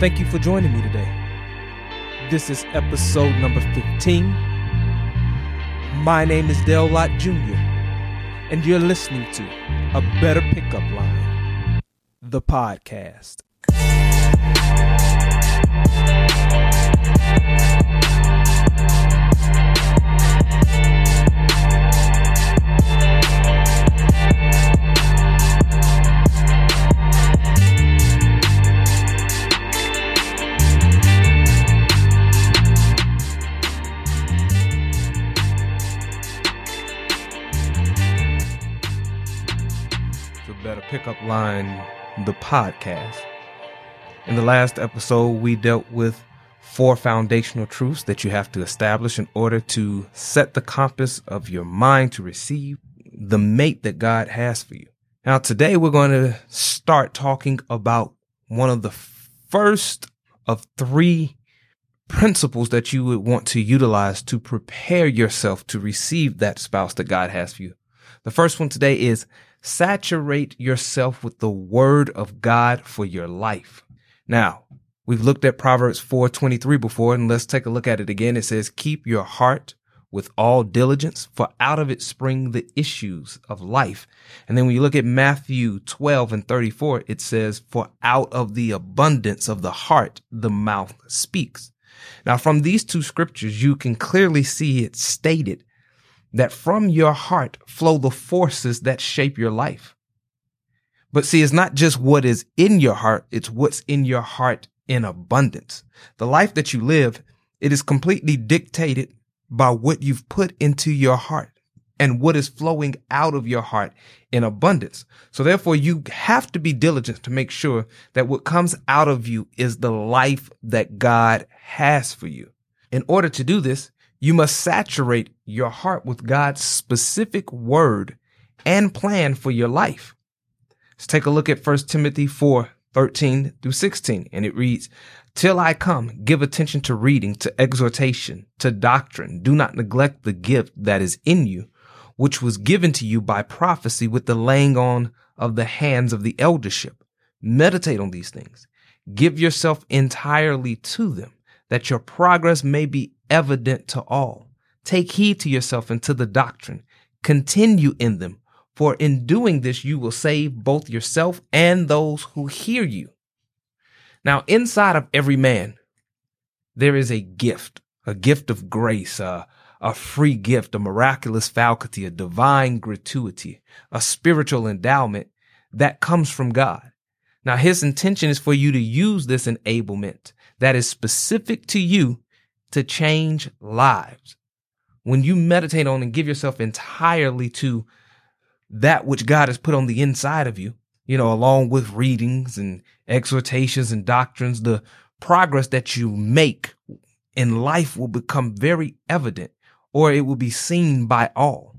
Thank you for joining me today. This is episode number 15. My name is Dale Lott Jr., and you're listening to A Better Pickup Line, the podcast. Line, the podcast. In the last episode, we dealt with four foundational truths that you have to establish in order to set the compass of your mind to receive the mate that God has for you. Now, today we're going to start talking about one of the first of three principles that you would want to utilize to prepare yourself to receive that spouse that God has for you. The first one today is saturate yourself with the word of God for your life. Now, we've looked at Proverbs 4:23 before and let's take a look at it again. It says, "Keep your heart with all diligence, for out of it spring the issues of life." And then when you look at Matthew 12 and 34, it says, "For out of the abundance of the heart the mouth speaks." Now, from these two scriptures, you can clearly see it stated that from your heart flow the forces that shape your life. But see, it's not just what is in your heart, it's what's in your heart in abundance. The life that you live, it is completely dictated by what you've put into your heart and what is flowing out of your heart in abundance. So therefore you have to be diligent to make sure that what comes out of you is the life that God has for you. In order to do this, you must saturate your heart with God's specific word and plan for your life. Let's take a look at 1 Timothy 4, 13 through 16. And it reads, Till I come, give attention to reading, to exhortation, to doctrine. Do not neglect the gift that is in you, which was given to you by prophecy with the laying on of the hands of the eldership. Meditate on these things. Give yourself entirely to them, that your progress may be evident to all. Take heed to yourself and to the doctrine. Continue in them, for in doing this you will save both yourself and those who hear you. Now, inside of every man, there is a gift, a gift of grace, a, a free gift, a miraculous faculty, a divine gratuity, a spiritual endowment that comes from God. Now, his intention is for you to use this enablement that is specific to you to change lives. When you meditate on and give yourself entirely to that which God has put on the inside of you, you know, along with readings and exhortations and doctrines, the progress that you make in life will become very evident or it will be seen by all.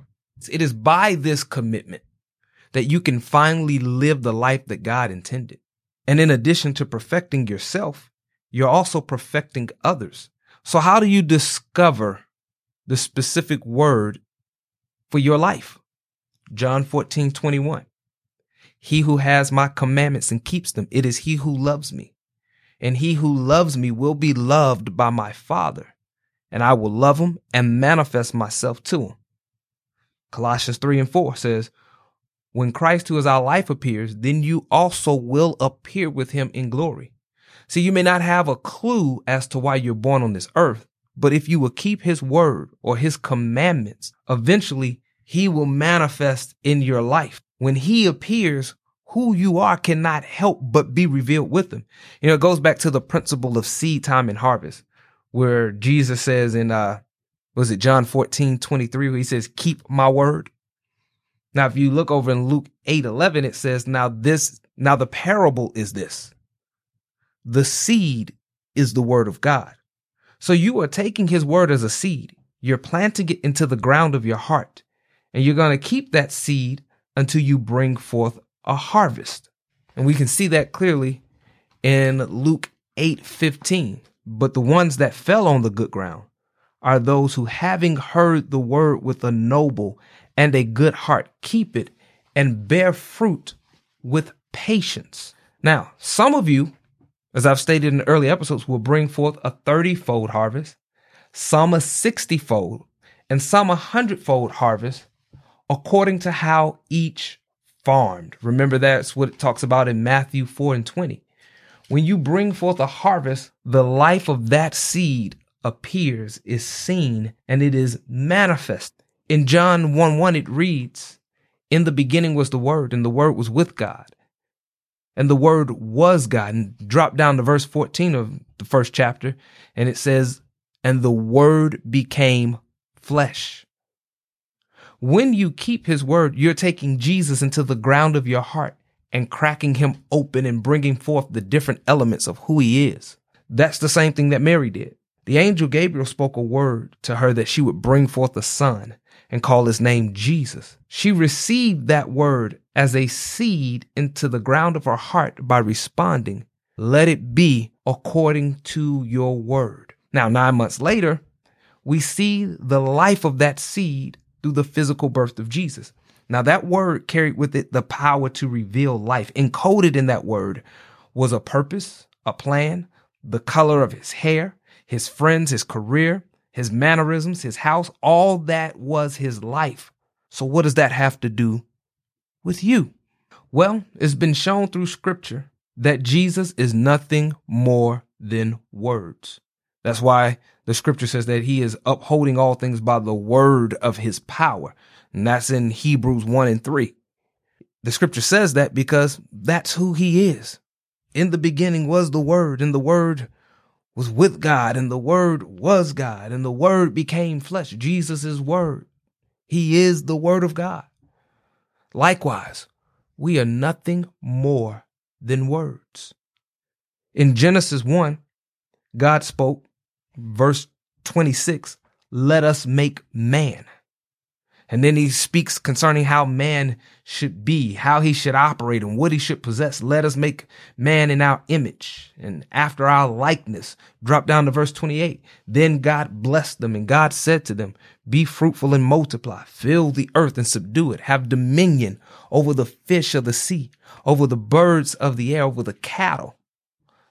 It is by this commitment that you can finally live the life that God intended. And in addition to perfecting yourself, you're also perfecting others. So how do you discover the specific word for your life? John 14, 21. He who has my commandments and keeps them, it is he who loves me. And he who loves me will be loved by my Father, and I will love him and manifest myself to him. Colossians 3 and 4 says, When Christ, who is our life, appears, then you also will appear with him in glory. See, you may not have a clue as to why you're born on this earth, but if you will keep his word or his commandments, eventually he will manifest in your life. When he appears, who you are cannot help but be revealed with him. You know, it goes back to the principle of seed time and harvest, where Jesus says in, uh, was it John 14, 23, where he says, keep my word. Now, if you look over in Luke 8, 11, it says, now this, now the parable is this. The seed is the word of God. So you are taking his word as a seed. You're planting it into the ground of your heart and you're going to keep that seed until you bring forth a harvest. And we can see that clearly in Luke 8 15. But the ones that fell on the good ground are those who, having heard the word with a noble and a good heart, keep it and bear fruit with patience. Now, some of you, as I've stated in early episodes, will bring forth a 30 fold harvest, some a 60 fold, and some a 100 fold harvest, according to how each farmed. Remember, that's what it talks about in Matthew 4 and 20. When you bring forth a harvest, the life of that seed appears, is seen, and it is manifest. In John 1 1, it reads, In the beginning was the Word, and the Word was with God. And the Word was God. And drop down to verse 14 of the first chapter, and it says, And the Word became flesh. When you keep His Word, you're taking Jesus into the ground of your heart and cracking him open and bringing forth the different elements of who he is. That's the same thing that Mary did. The angel Gabriel spoke a word to her that she would bring forth a son and call his name Jesus. She received that word as a seed into the ground of her heart by responding, Let it be according to your word. Now, nine months later, we see the life of that seed through the physical birth of Jesus. Now, that word carried with it the power to reveal life. Encoded in that word was a purpose, a plan, the color of his hair, his friends, his career, his mannerisms, his house, all that was his life. So, what does that have to do with you? Well, it's been shown through scripture that Jesus is nothing more than words. That's why the scripture says that he is upholding all things by the word of his power. And that's in Hebrews 1 and 3. The scripture says that because that's who he is. In the beginning was the word and the word was with God and the word was God and the word became flesh. Jesus is word. He is the word of God. Likewise, we are nothing more than words. In Genesis 1, God spoke, verse 26, let us make man and then he speaks concerning how man should be, how he should operate, and what he should possess. Let us make man in our image and after our likeness. Drop down to verse 28. Then God blessed them, and God said to them, Be fruitful and multiply, fill the earth and subdue it, have dominion over the fish of the sea, over the birds of the air, over the cattle,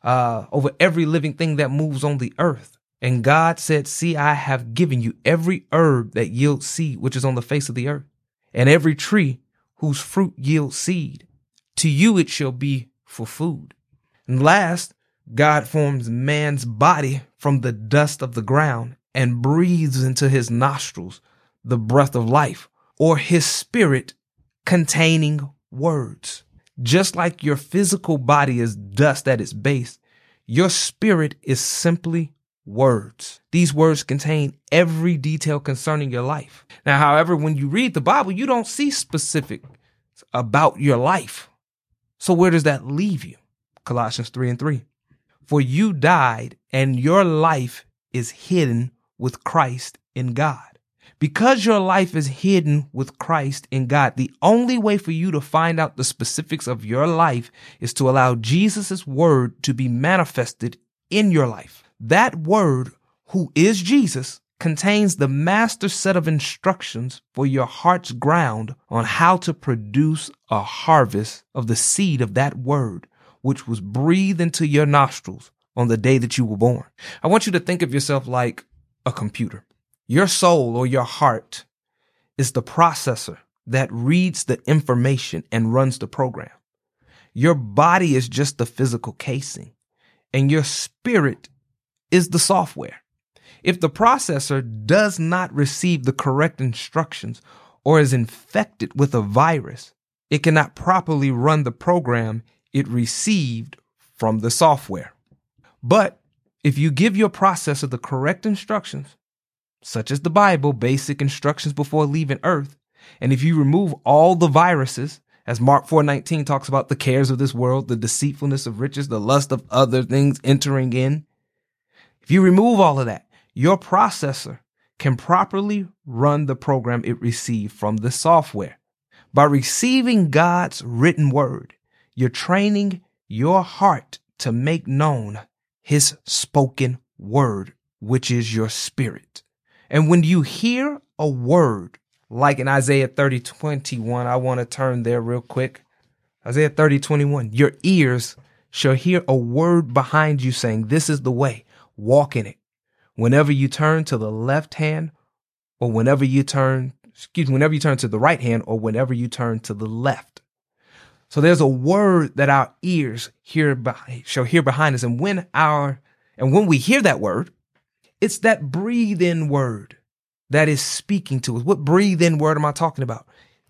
uh, over every living thing that moves on the earth. And God said, See, I have given you every herb that yields seed, which is on the face of the earth, and every tree whose fruit yields seed. To you it shall be for food. And last, God forms man's body from the dust of the ground and breathes into his nostrils the breath of life, or his spirit containing words. Just like your physical body is dust at its base, your spirit is simply words. These words contain every detail concerning your life. Now, however, when you read the Bible, you don't see specific about your life. So where does that leave you? Colossians 3 and 3. For you died and your life is hidden with Christ in God. Because your life is hidden with Christ in God, the only way for you to find out the specifics of your life is to allow Jesus' word to be manifested in your life. That word, who is Jesus, contains the master set of instructions for your heart's ground on how to produce a harvest of the seed of that word, which was breathed into your nostrils on the day that you were born. I want you to think of yourself like a computer. Your soul or your heart is the processor that reads the information and runs the program. Your body is just the physical casing and your spirit is the software. If the processor does not receive the correct instructions or is infected with a virus, it cannot properly run the program it received from the software. But if you give your processor the correct instructions, such as the Bible, basic instructions before leaving Earth, and if you remove all the viruses, as Mark 4:19 talks about the cares of this world, the deceitfulness of riches, the lust of other things entering in, if you remove all of that, your processor can properly run the program it received from the software. By receiving God's written word, you're training your heart to make known his spoken word, which is your spirit. And when you hear a word, like in Isaiah 30, 21, I want to turn there real quick. Isaiah 30, 21, your ears shall hear a word behind you saying, This is the way, walk in it. Whenever you turn to the left hand, or whenever you turn, excuse me, whenever you turn to the right hand, or whenever you turn to the left. So there's a word that our ears hear by, shall hear behind us. And when our, and when we hear that word, it's that breathe in word that is speaking to us. What breathe in word am I talking about?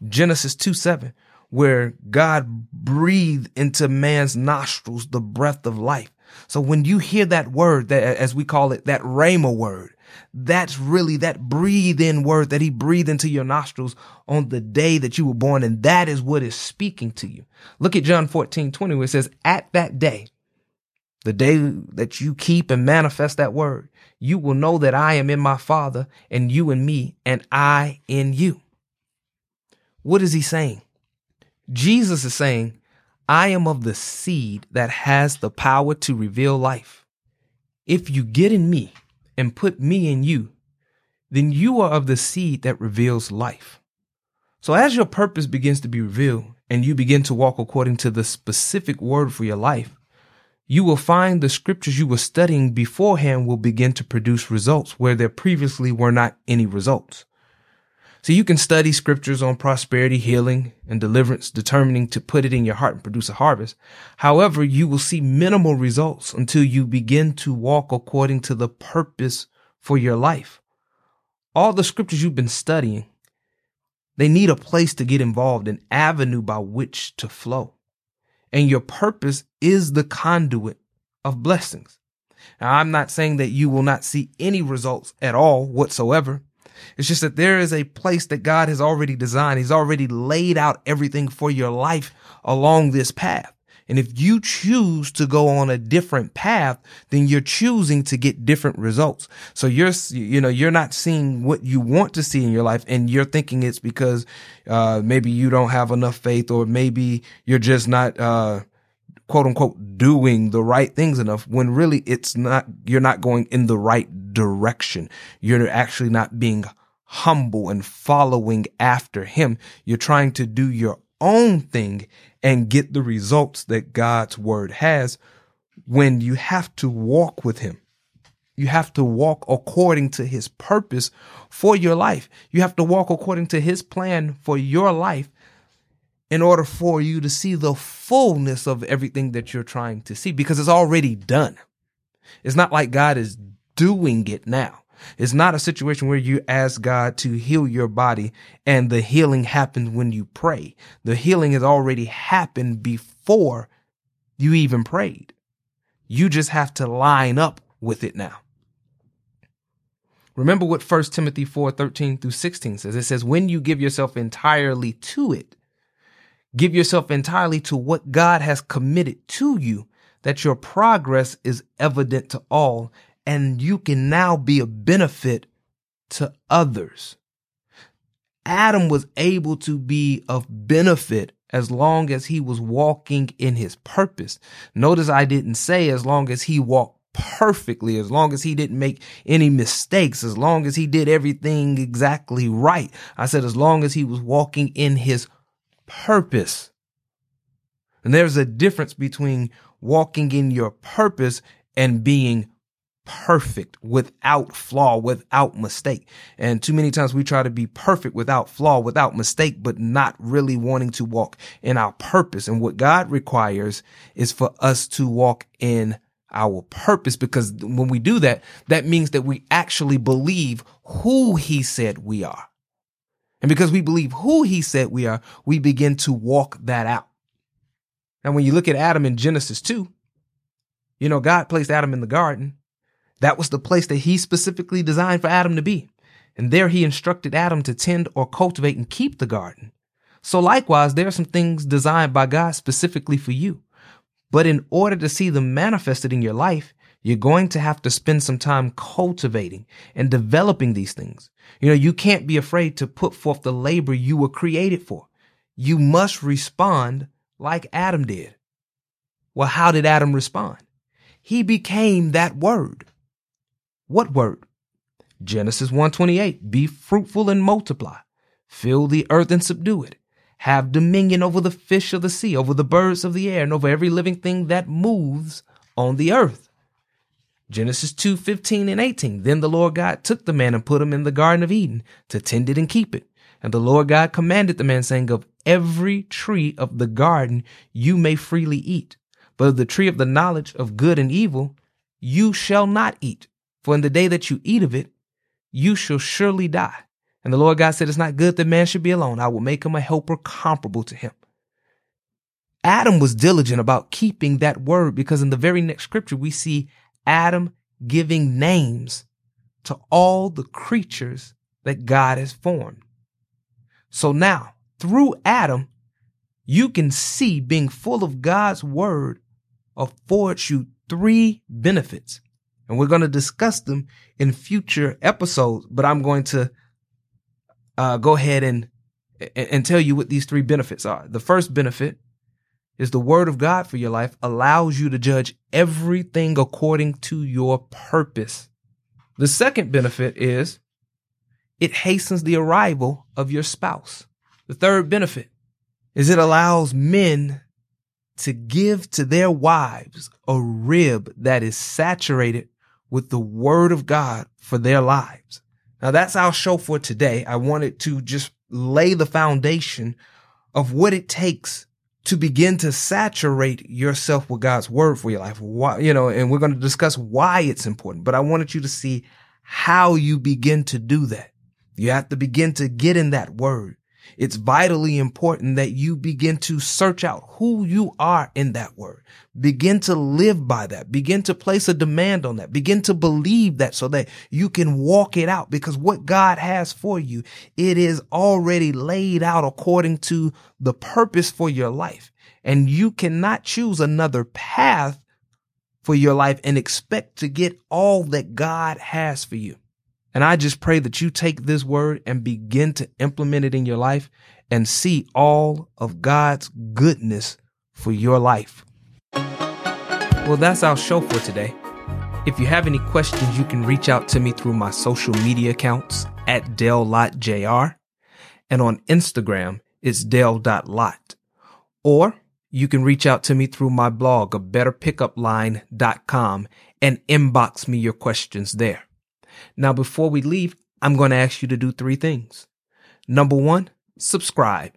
Genesis 2 7 where God breathed into man's nostrils the breath of life. So when you hear that word, that as we call it, that rhema word, that's really that breathe in word that he breathed into your nostrils on the day that you were born. And that is what is speaking to you. Look at John 14, 20, where it says, at that day, the day that you keep and manifest that word, you will know that I am in my father and you in me and I in you. What is he saying? Jesus is saying, I am of the seed that has the power to reveal life. If you get in me and put me in you, then you are of the seed that reveals life. So as your purpose begins to be revealed and you begin to walk according to the specific word for your life, you will find the scriptures you were studying beforehand will begin to produce results where there previously were not any results. So you can study scriptures on prosperity, healing, and deliverance, determining to put it in your heart and produce a harvest. However, you will see minimal results until you begin to walk according to the purpose for your life. All the scriptures you've been studying, they need a place to get involved, an avenue by which to flow. And your purpose is the conduit of blessings. Now, I'm not saying that you will not see any results at all whatsoever. It's just that there is a place that God has already designed. He's already laid out everything for your life along this path. And if you choose to go on a different path, then you're choosing to get different results. So you're, you know, you're not seeing what you want to see in your life and you're thinking it's because, uh, maybe you don't have enough faith or maybe you're just not, uh, quote unquote doing the right things enough when really it's not, you're not going in the right direction. You're actually not being humble and following after him. You're trying to do your own thing and get the results that God's word has when you have to walk with him. You have to walk according to his purpose for your life. You have to walk according to his plan for your life in order for you to see the fullness of everything that you're trying to see because it's already done. It's not like God is doing it now. It's not a situation where you ask God to heal your body and the healing happens when you pray. The healing has already happened before you even prayed. You just have to line up with it now. Remember what 1 Timothy 4 13 through 16 says. It says, When you give yourself entirely to it, give yourself entirely to what God has committed to you, that your progress is evident to all and you can now be a benefit to others. Adam was able to be of benefit as long as he was walking in his purpose. Notice I didn't say as long as he walked perfectly, as long as he didn't make any mistakes, as long as he did everything exactly right. I said as long as he was walking in his purpose. And there's a difference between walking in your purpose and being perfect without flaw, without mistake. And too many times we try to be perfect without flaw, without mistake, but not really wanting to walk in our purpose. And what God requires is for us to walk in our purpose because when we do that, that means that we actually believe who he said we are. And because we believe who he said we are, we begin to walk that out. Now, when you look at Adam in Genesis 2, you know, God placed Adam in the garden that was the place that he specifically designed for Adam to be. And there he instructed Adam to tend or cultivate and keep the garden. So likewise, there are some things designed by God specifically for you. But in order to see them manifested in your life, you're going to have to spend some time cultivating and developing these things. You know, you can't be afraid to put forth the labor you were created for. You must respond like Adam did. Well, how did Adam respond? He became that word. What word? Genesis 1:28, be fruitful and multiply, fill the earth and subdue it, have dominion over the fish of the sea, over the birds of the air, and over every living thing that moves on the earth. Genesis 2 15 and 18. Then the Lord God took the man and put him in the Garden of Eden to tend it and keep it. And the Lord God commanded the man, saying, Of every tree of the garden you may freely eat, but of the tree of the knowledge of good and evil you shall not eat. For in the day that you eat of it, you shall surely die. And the Lord God said, It's not good that man should be alone. I will make him a helper comparable to him. Adam was diligent about keeping that word because in the very next scripture, we see Adam giving names to all the creatures that God has formed. So now, through Adam, you can see being full of God's word affords you three benefits. And we're going to discuss them in future episodes, but I'm going to uh, go ahead and, and tell you what these three benefits are. The first benefit is the word of God for your life allows you to judge everything according to your purpose. The second benefit is it hastens the arrival of your spouse. The third benefit is it allows men to give to their wives a rib that is saturated with the word of God for their lives. Now that's our show for today. I wanted to just lay the foundation of what it takes to begin to saturate yourself with God's word for your life. Why, you know, and we're going to discuss why it's important, but I wanted you to see how you begin to do that. You have to begin to get in that word. It's vitally important that you begin to search out who you are in that word. Begin to live by that. Begin to place a demand on that. Begin to believe that so that you can walk it out because what God has for you, it is already laid out according to the purpose for your life. And you cannot choose another path for your life and expect to get all that God has for you. And I just pray that you take this word and begin to implement it in your life and see all of God's goodness for your life. Well, that's our show for today. If you have any questions, you can reach out to me through my social media accounts at DaleLottJR. And on Instagram, it's Dale.Lott. Or you can reach out to me through my blog, a betterpickupline.com and inbox me your questions there. Now, before we leave, I'm going to ask you to do three things. Number one, subscribe.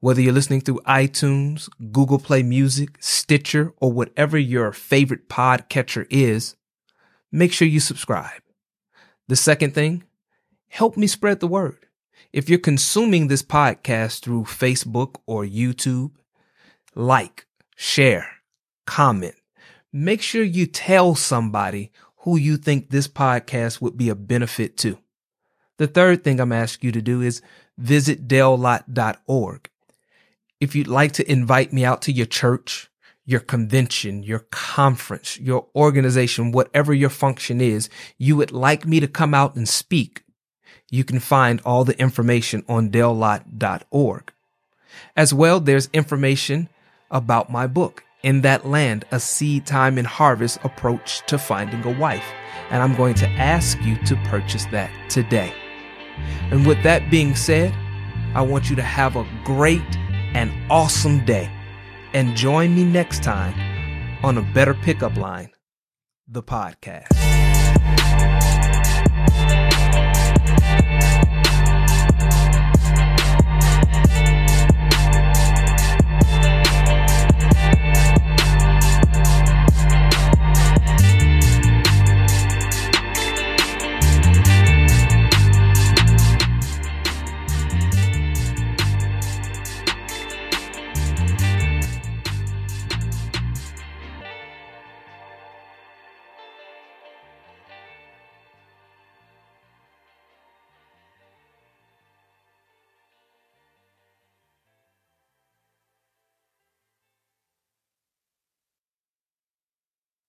Whether you're listening through iTunes, Google Play Music, Stitcher, or whatever your favorite podcatcher is, make sure you subscribe. The second thing, help me spread the word. If you're consuming this podcast through Facebook or YouTube, like, share, comment. Make sure you tell somebody who you think this podcast would be a benefit to. The third thing I'm asking you to do is visit DaleLott.org. If you'd like to invite me out to your church, your convention, your conference, your organization, whatever your function is, you would like me to come out and speak, you can find all the information on DaleLott.org. As well, there's information about my book in that land a seed time and harvest approach to finding a wife. And I'm going to ask you to purchase that today. And with that being said, I want you to have a great and awesome day. And join me next time on a Better Pickup Line, the podcast.